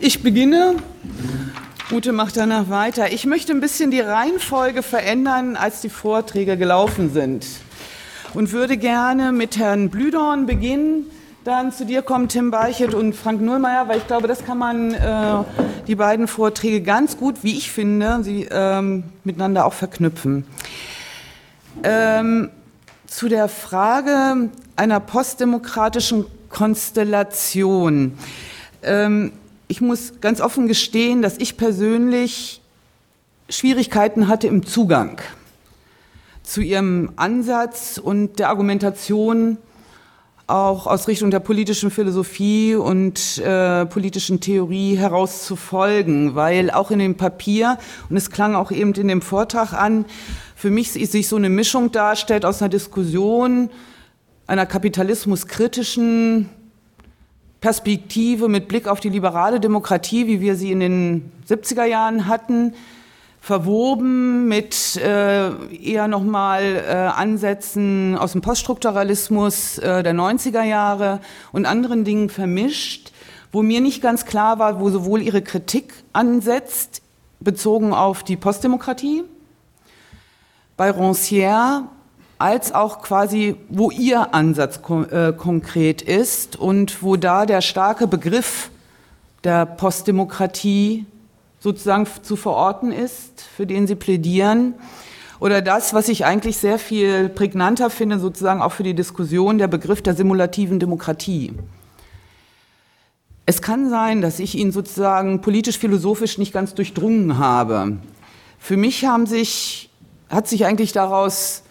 Ich beginne. Ute macht danach weiter. Ich möchte ein bisschen die Reihenfolge verändern, als die Vorträge gelaufen sind. Und würde gerne mit Herrn Blüdorn beginnen. Dann zu dir kommen Tim Beichert und Frank Nullmeier, weil ich glaube, das kann man äh, die beiden Vorträge ganz gut, wie ich finde, sie ähm, miteinander auch verknüpfen. Ähm, zu der Frage einer postdemokratischen Konstellation. Ähm, ich muss ganz offen gestehen, dass ich persönlich Schwierigkeiten hatte im Zugang zu ihrem Ansatz und der Argumentation auch aus Richtung der politischen Philosophie und äh, politischen Theorie herauszufolgen, weil auch in dem Papier, und es klang auch eben in dem Vortrag an, für mich sich so eine Mischung darstellt aus einer Diskussion, einer kapitalismuskritischen Perspektive mit Blick auf die liberale Demokratie, wie wir sie in den 70er Jahren hatten, verwoben mit äh, eher nochmal äh, Ansätzen aus dem Poststrukturalismus äh, der 90er Jahre und anderen Dingen vermischt, wo mir nicht ganz klar war, wo sowohl ihre Kritik ansetzt, bezogen auf die Postdemokratie, bei Rancière, als auch quasi, wo ihr Ansatz äh, konkret ist und wo da der starke Begriff der Postdemokratie sozusagen zu verorten ist, für den Sie plädieren. Oder das, was ich eigentlich sehr viel prägnanter finde, sozusagen auch für die Diskussion, der Begriff der simulativen Demokratie. Es kann sein, dass ich ihn sozusagen politisch-philosophisch nicht ganz durchdrungen habe. Für mich haben sich, hat sich eigentlich daraus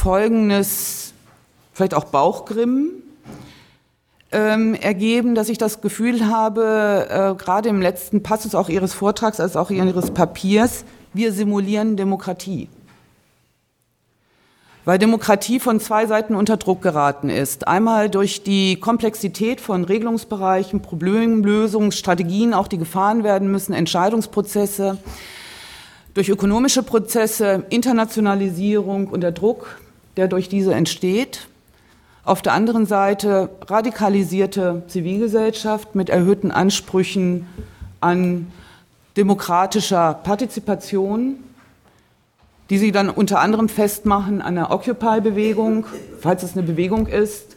folgendes, vielleicht auch Bauchgrimmen, ähm, ergeben, dass ich das Gefühl habe, äh, gerade im letzten Passus auch Ihres Vortrags als auch Ihres Papiers, wir simulieren Demokratie. Weil Demokratie von zwei Seiten unter Druck geraten ist. Einmal durch die Komplexität von Regelungsbereichen, Problemlösungsstrategien, auch die gefahren werden müssen, Entscheidungsprozesse, durch ökonomische Prozesse, Internationalisierung und der Druck, der durch diese entsteht. Auf der anderen Seite radikalisierte Zivilgesellschaft mit erhöhten Ansprüchen an demokratischer Partizipation, die sie dann unter anderem festmachen an der Occupy-Bewegung, falls es eine Bewegung ist,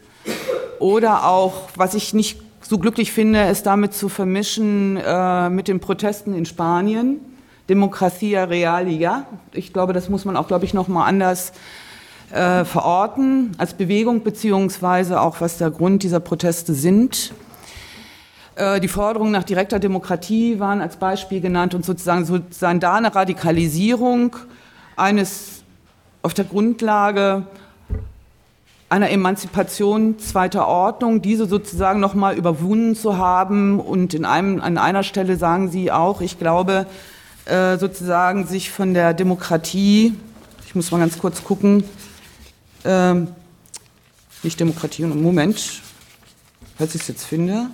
oder auch, was ich nicht so glücklich finde, ist damit zu vermischen äh, mit den Protesten in Spanien, Demokratia Realia. Ich glaube, das muss man auch, glaube ich, noch mal anders äh, verorten als Bewegung, beziehungsweise auch was der Grund dieser Proteste sind. Äh, die Forderungen nach direkter Demokratie waren als Beispiel genannt und sozusagen, sozusagen da eine Radikalisierung eines auf der Grundlage einer Emanzipation zweiter Ordnung, diese sozusagen nochmal überwunden zu haben. Und in einem, an einer Stelle sagen Sie auch, ich glaube, äh, sozusagen sich von der Demokratie, ich muss mal ganz kurz gucken, ähm, nicht Demokratie und Moment, falls ich es jetzt finde.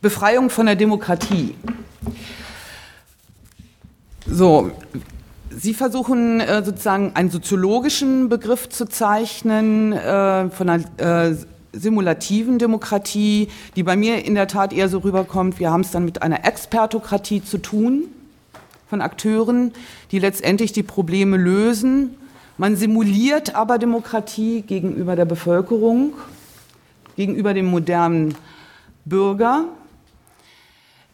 Befreiung von der Demokratie. So, Sie versuchen äh, sozusagen einen soziologischen Begriff zu zeichnen äh, von einer äh, simulativen Demokratie, die bei mir in der Tat eher so rüberkommt, wir haben es dann mit einer Expertokratie zu tun von Akteuren, die letztendlich die Probleme lösen man simuliert aber Demokratie gegenüber der Bevölkerung, gegenüber dem modernen Bürger,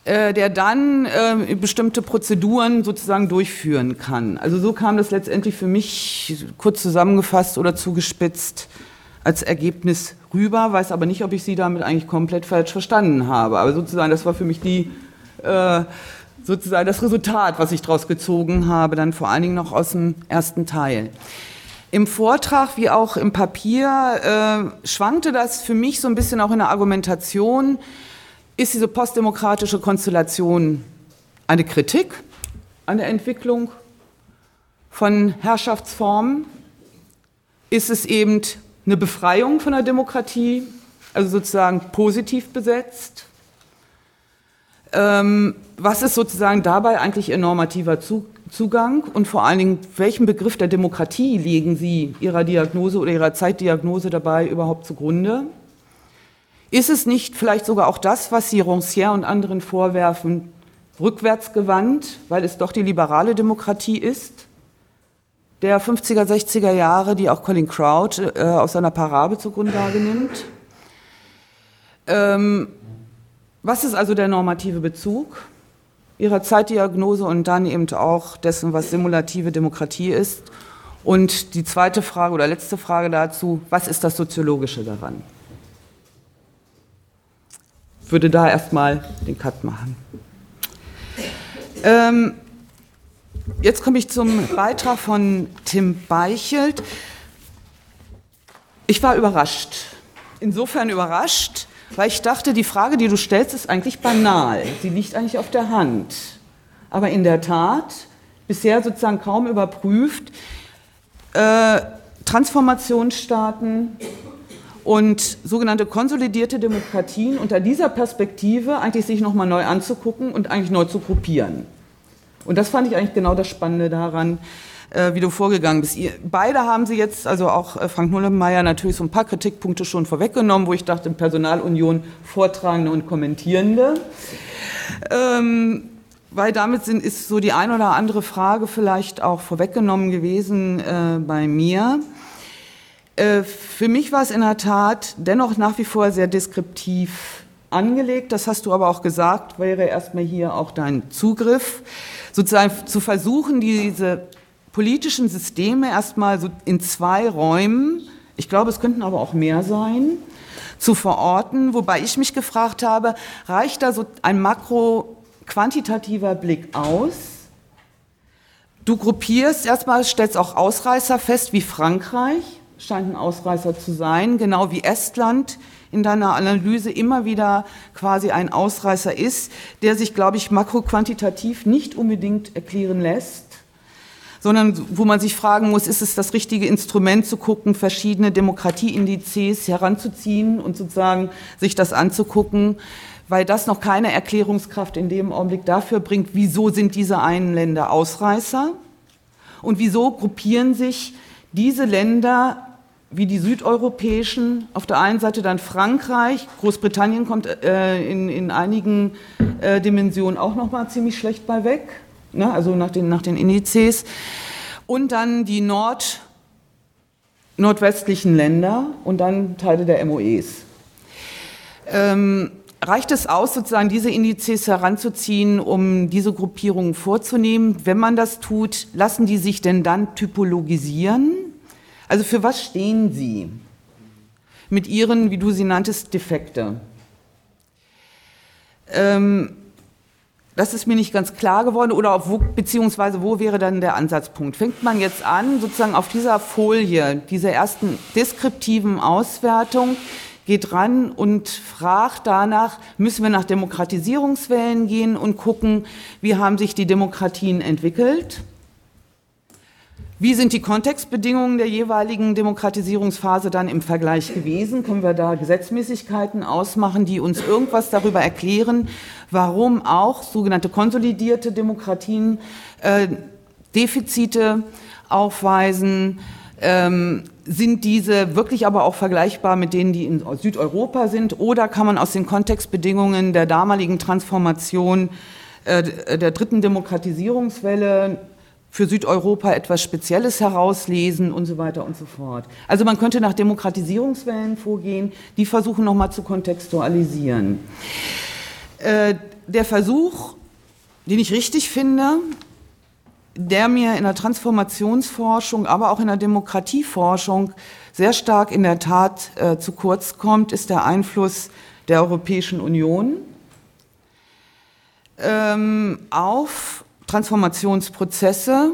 äh, der dann äh, bestimmte Prozeduren sozusagen durchführen kann. Also so kam das letztendlich für mich kurz zusammengefasst oder zugespitzt als Ergebnis rüber, weiß aber nicht, ob ich Sie damit eigentlich komplett falsch verstanden habe. Aber sozusagen, das war für mich die äh, sozusagen das Resultat, was ich daraus gezogen habe, dann vor allen Dingen noch aus dem ersten Teil. Im Vortrag wie auch im Papier äh, schwankte das für mich so ein bisschen auch in der Argumentation. Ist diese postdemokratische Konstellation eine Kritik an der Entwicklung von Herrschaftsformen? Ist es eben eine Befreiung von der Demokratie, also sozusagen positiv besetzt? Ähm, was ist sozusagen dabei eigentlich Ihr normativer Zugang und vor allen Dingen, welchen Begriff der Demokratie legen Sie Ihrer Diagnose oder Ihrer Zeitdiagnose dabei überhaupt zugrunde? Ist es nicht vielleicht sogar auch das, was Sie Rancière und anderen vorwerfen, rückwärtsgewandt, weil es doch die liberale Demokratie ist? Der 50er, 60er Jahre, die auch Colin Crouch äh, aus seiner Parabel zur Grundlage nimmt. Ähm, was ist also der normative Bezug Ihrer Zeitdiagnose und dann eben auch dessen, was simulative Demokratie ist? Und die zweite Frage oder letzte Frage dazu, was ist das Soziologische daran? Ich würde da erstmal den Cut machen. Ähm, jetzt komme ich zum Beitrag von Tim Beichelt. Ich war überrascht. Insofern überrascht, weil ich dachte, die Frage, die du stellst, ist eigentlich banal. Sie liegt eigentlich auf der Hand. Aber in der Tat, bisher sozusagen kaum überprüft, äh, Transformationsstaaten und sogenannte konsolidierte Demokratien unter dieser Perspektive eigentlich sich nochmal neu anzugucken und eigentlich neu zu gruppieren. Und das fand ich eigentlich genau das Spannende daran, äh, wie du vorgegangen bist. Ihr, beide haben sie jetzt, also auch äh, Frank Mullenmeier, natürlich so ein paar Kritikpunkte schon vorweggenommen, wo ich dachte, Personalunion Vortragende und Kommentierende. Ähm, weil damit sind, ist so die ein oder andere Frage vielleicht auch vorweggenommen gewesen äh, bei mir. Äh, für mich war es in der Tat dennoch nach wie vor sehr deskriptiv angelegt. Das hast du aber auch gesagt, wäre erstmal hier auch dein Zugriff, sozusagen zu versuchen, diese politischen Systeme erstmal so in zwei Räumen, ich glaube, es könnten aber auch mehr sein, zu verorten, wobei ich mich gefragt habe, reicht da so ein makro quantitativer Blick aus. Du gruppierst erstmal, stellst auch Ausreißer fest, wie Frankreich scheint ein Ausreißer zu sein, genau wie Estland in deiner Analyse immer wieder quasi ein Ausreißer ist, der sich, glaube ich, makroquantitativ nicht unbedingt erklären lässt, sondern wo man sich fragen muss, ist es das richtige Instrument zu gucken, verschiedene Demokratieindizes heranzuziehen und sozusagen sich das anzugucken, weil das noch keine Erklärungskraft in dem Augenblick dafür bringt, wieso sind diese einen Länder Ausreißer und wieso gruppieren sich diese Länder wie die südeuropäischen, auf der einen Seite dann Frankreich, Großbritannien kommt äh, in, in einigen äh, Dimensionen auch noch mal ziemlich schlecht bei weg, ne? also nach den, nach den Indizes, und dann die Nord, nordwestlichen Länder und dann Teile der MOEs. Ähm, reicht es aus, sozusagen diese Indizes heranzuziehen, um diese Gruppierungen vorzunehmen? Wenn man das tut, lassen die sich denn dann typologisieren? Also für was stehen sie mit ihren, wie du sie nanntest, Defekte? Ähm, das ist mir nicht ganz klar geworden oder wo, beziehungsweise wo wäre dann der Ansatzpunkt? Fängt man jetzt an, sozusagen auf dieser Folie, dieser ersten deskriptiven Auswertung, geht ran und fragt danach, müssen wir nach Demokratisierungswellen gehen und gucken, wie haben sich die Demokratien entwickelt? Wie sind die Kontextbedingungen der jeweiligen Demokratisierungsphase dann im Vergleich gewesen? Können wir da Gesetzmäßigkeiten ausmachen, die uns irgendwas darüber erklären, warum auch sogenannte konsolidierte Demokratien äh, Defizite aufweisen? Ähm, sind diese wirklich aber auch vergleichbar mit denen, die in Südeuropa sind? Oder kann man aus den Kontextbedingungen der damaligen Transformation äh, der dritten Demokratisierungswelle für Südeuropa etwas Spezielles herauslesen und so weiter und so fort? Also man könnte nach Demokratisierungswellen vorgehen, die versuchen nochmal zu kontextualisieren. Äh, der Versuch, den ich richtig finde, der mir in der Transformationsforschung, aber auch in der Demokratieforschung sehr stark in der Tat äh, zu kurz kommt, ist der Einfluss der Europäischen Union ähm, auf Transformationsprozesse,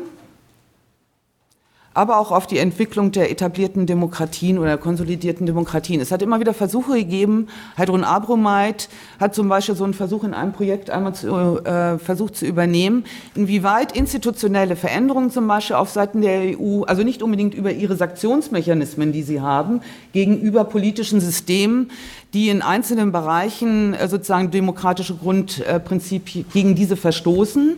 aber auch auf die Entwicklung der etablierten Demokratien oder konsolidierten Demokratien. Es hat immer wieder Versuche gegeben. Heidrun Abromeit hat zum Beispiel so einen Versuch in einem Projekt einmal zu, äh, versucht zu übernehmen, inwieweit institutionelle Veränderungen zum Beispiel auf Seiten der EU, also nicht unbedingt über ihre Sanktionsmechanismen, die sie haben, gegenüber politischen Systemen, die in einzelnen Bereichen äh, sozusagen demokratische Grundprinzipien gegen diese verstoßen,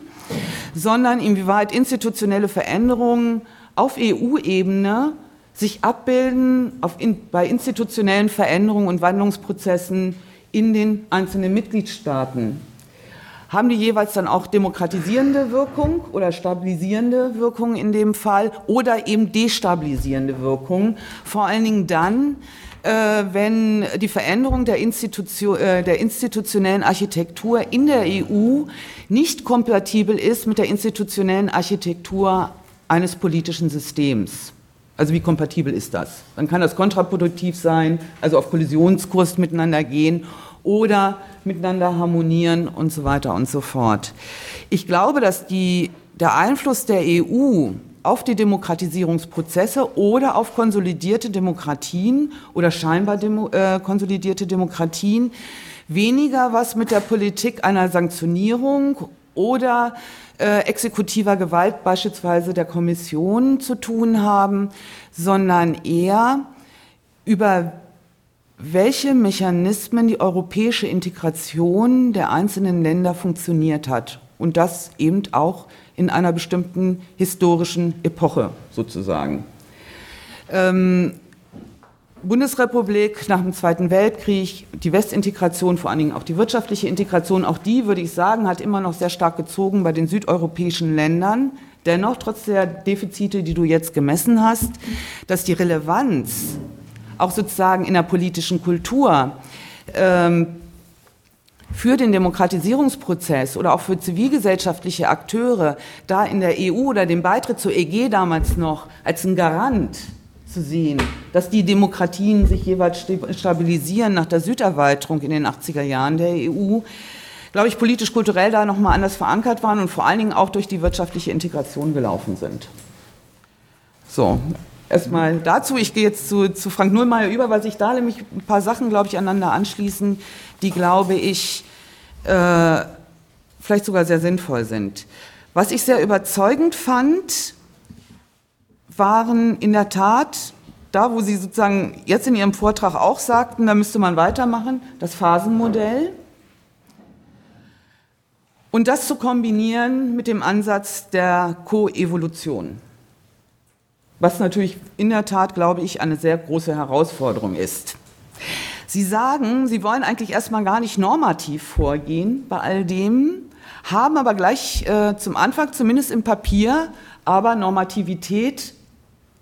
sondern inwieweit institutionelle Veränderungen auf EU-Ebene sich abbilden in, bei institutionellen Veränderungen und Wandlungsprozessen in den einzelnen Mitgliedstaaten. Haben die jeweils dann auch demokratisierende Wirkung oder stabilisierende Wirkung in dem Fall oder eben destabilisierende Wirkung? Vor allen Dingen dann, wenn die Veränderung der, Institution, äh, der institutionellen Architektur in der EU nicht kompatibel ist mit der institutionellen Architektur eines politischen Systems. Also wie kompatibel ist das? Dann kann das kontraproduktiv sein, also auf Kollisionskurs miteinander gehen oder miteinander harmonieren und so weiter und so fort. Ich glaube, dass die, der Einfluss der EU auf die Demokratisierungsprozesse oder auf konsolidierte Demokratien oder scheinbar demo, äh, konsolidierte Demokratien weniger was mit der Politik einer Sanktionierung oder äh, exekutiver Gewalt beispielsweise der Kommission zu tun haben, sondern eher über welche Mechanismen die europäische Integration der einzelnen Länder funktioniert hat. Und das eben auch in einer bestimmten historischen Epoche sozusagen. Ähm, Bundesrepublik nach dem Zweiten Weltkrieg, die Westintegration, vor allen Dingen auch die wirtschaftliche Integration, auch die, würde ich sagen, hat immer noch sehr stark gezogen bei den südeuropäischen Ländern. Dennoch, trotz der Defizite, die du jetzt gemessen hast, dass die Relevanz auch sozusagen in der politischen Kultur ähm, für den Demokratisierungsprozess oder auch für zivilgesellschaftliche Akteure da in der EU oder den Beitritt zur EG damals noch als ein Garant zu sehen, dass die Demokratien sich jeweils stabilisieren nach der Süderweiterung in den 80er Jahren der EU, glaube ich, politisch-kulturell da nochmal anders verankert waren und vor allen Dingen auch durch die wirtschaftliche Integration gelaufen sind. So, erstmal dazu. Ich gehe jetzt zu, zu Frank Nullmeier über, weil sich da nämlich ein paar Sachen, glaube ich, aneinander anschließen, die, glaube ich, äh, vielleicht sogar sehr sinnvoll sind. Was ich sehr überzeugend fand, waren in der Tat da, wo Sie sozusagen jetzt in Ihrem Vortrag auch sagten, da müsste man weitermachen, das Phasenmodell. Und das zu kombinieren mit dem Ansatz der Koevolution. Was natürlich in der Tat, glaube ich, eine sehr große Herausforderung ist. Sie sagen, Sie wollen eigentlich erstmal gar nicht normativ vorgehen bei all dem, haben aber gleich äh, zum Anfang, zumindest im Papier, aber Normativität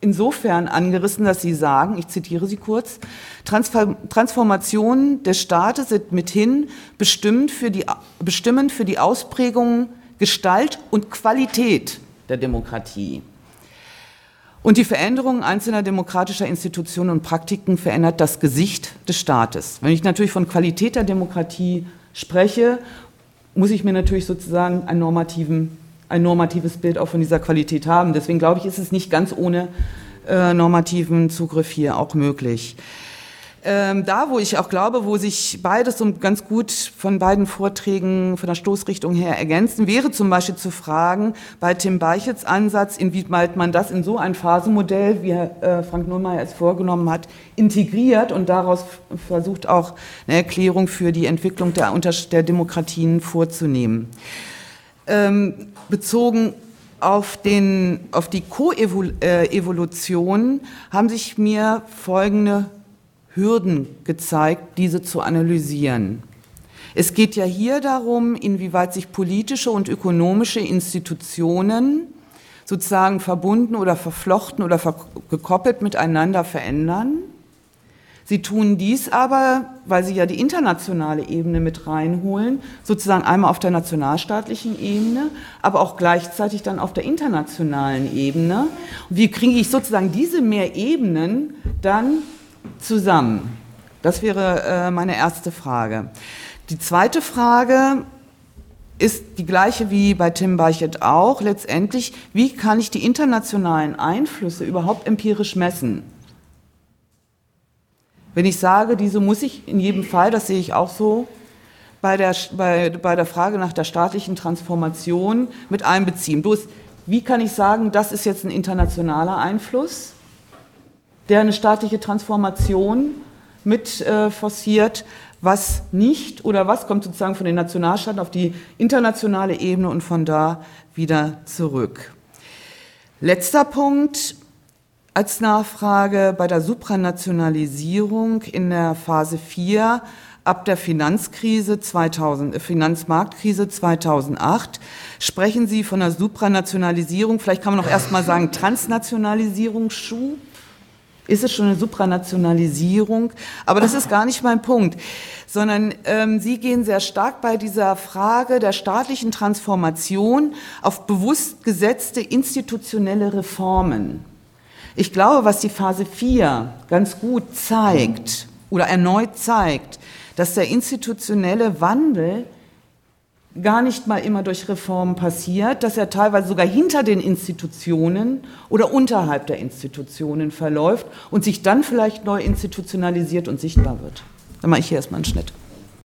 insofern angerissen, dass Sie sagen, ich zitiere Sie kurz, Transformationen des Staates sind mithin bestimmt für die, bestimmend für die Ausprägung, Gestalt und Qualität der Demokratie. Und die Veränderung einzelner demokratischer Institutionen und Praktiken verändert das Gesicht des Staates. Wenn ich natürlich von Qualität der Demokratie spreche, muss ich mir natürlich sozusagen normativen ein normatives Bild auch von dieser Qualität haben. Deswegen glaube ich, ist es nicht ganz ohne äh, normativen Zugriff hier auch möglich. Ähm, da, wo ich auch glaube, wo sich beides so ganz gut von beiden Vorträgen von der Stoßrichtung her ergänzen, wäre zum Beispiel zu fragen, bei Tim Beichets Ansatz, inwieweit man das in so ein Phasenmodell, wie äh, Frank Nullmeier es vorgenommen hat, integriert und daraus versucht auch eine Erklärung für die Entwicklung der, der Demokratien vorzunehmen. Ähm, bezogen auf, den, auf die Koevolution haben sich mir folgende Hürden gezeigt, diese zu analysieren. Es geht ja hier darum, inwieweit sich politische und ökonomische Institutionen sozusagen verbunden oder verflochten oder gekoppelt miteinander verändern Sie tun dies aber, weil Sie ja die internationale Ebene mit reinholen, sozusagen einmal auf der nationalstaatlichen Ebene, aber auch gleichzeitig dann auf der internationalen Ebene. Und wie kriege ich sozusagen diese mehr Ebenen dann zusammen? Das wäre äh, meine erste Frage. Die zweite Frage ist die gleiche wie bei Tim Beichert auch. Letztendlich, wie kann ich die internationalen Einflüsse überhaupt empirisch messen? Wenn ich sage, diese muss ich in jedem Fall, das sehe ich auch so, bei der, bei, bei der Frage nach der staatlichen Transformation mit einbeziehen. Bloß, wie kann ich sagen, das ist jetzt ein internationaler Einfluss, der eine staatliche Transformation mit äh, forciert, was nicht oder was kommt sozusagen von den Nationalstaaten auf die internationale Ebene und von da wieder zurück. Letzter Punkt, als Nachfrage bei der Supranationalisierung in der Phase 4 ab der Finanzkrise 2000, äh, Finanzmarktkrise 2008 sprechen Sie von der Supranationalisierung, vielleicht kann man auch erst mal sagen Transnationalisierung, Schuh. Ist es schon eine Supranationalisierung? Aber das ist gar nicht mein Punkt, sondern ähm, Sie gehen sehr stark bei dieser Frage der staatlichen Transformation auf bewusst gesetzte institutionelle Reformen. Ich glaube, was die Phase 4 ganz gut zeigt oder erneut zeigt, dass der institutionelle Wandel gar nicht mal immer durch Reformen passiert, dass er teilweise sogar hinter den Institutionen oder unterhalb der Institutionen verläuft und sich dann vielleicht neu institutionalisiert und sichtbar wird. Dann mache ich hier erstmal einen Schnitt.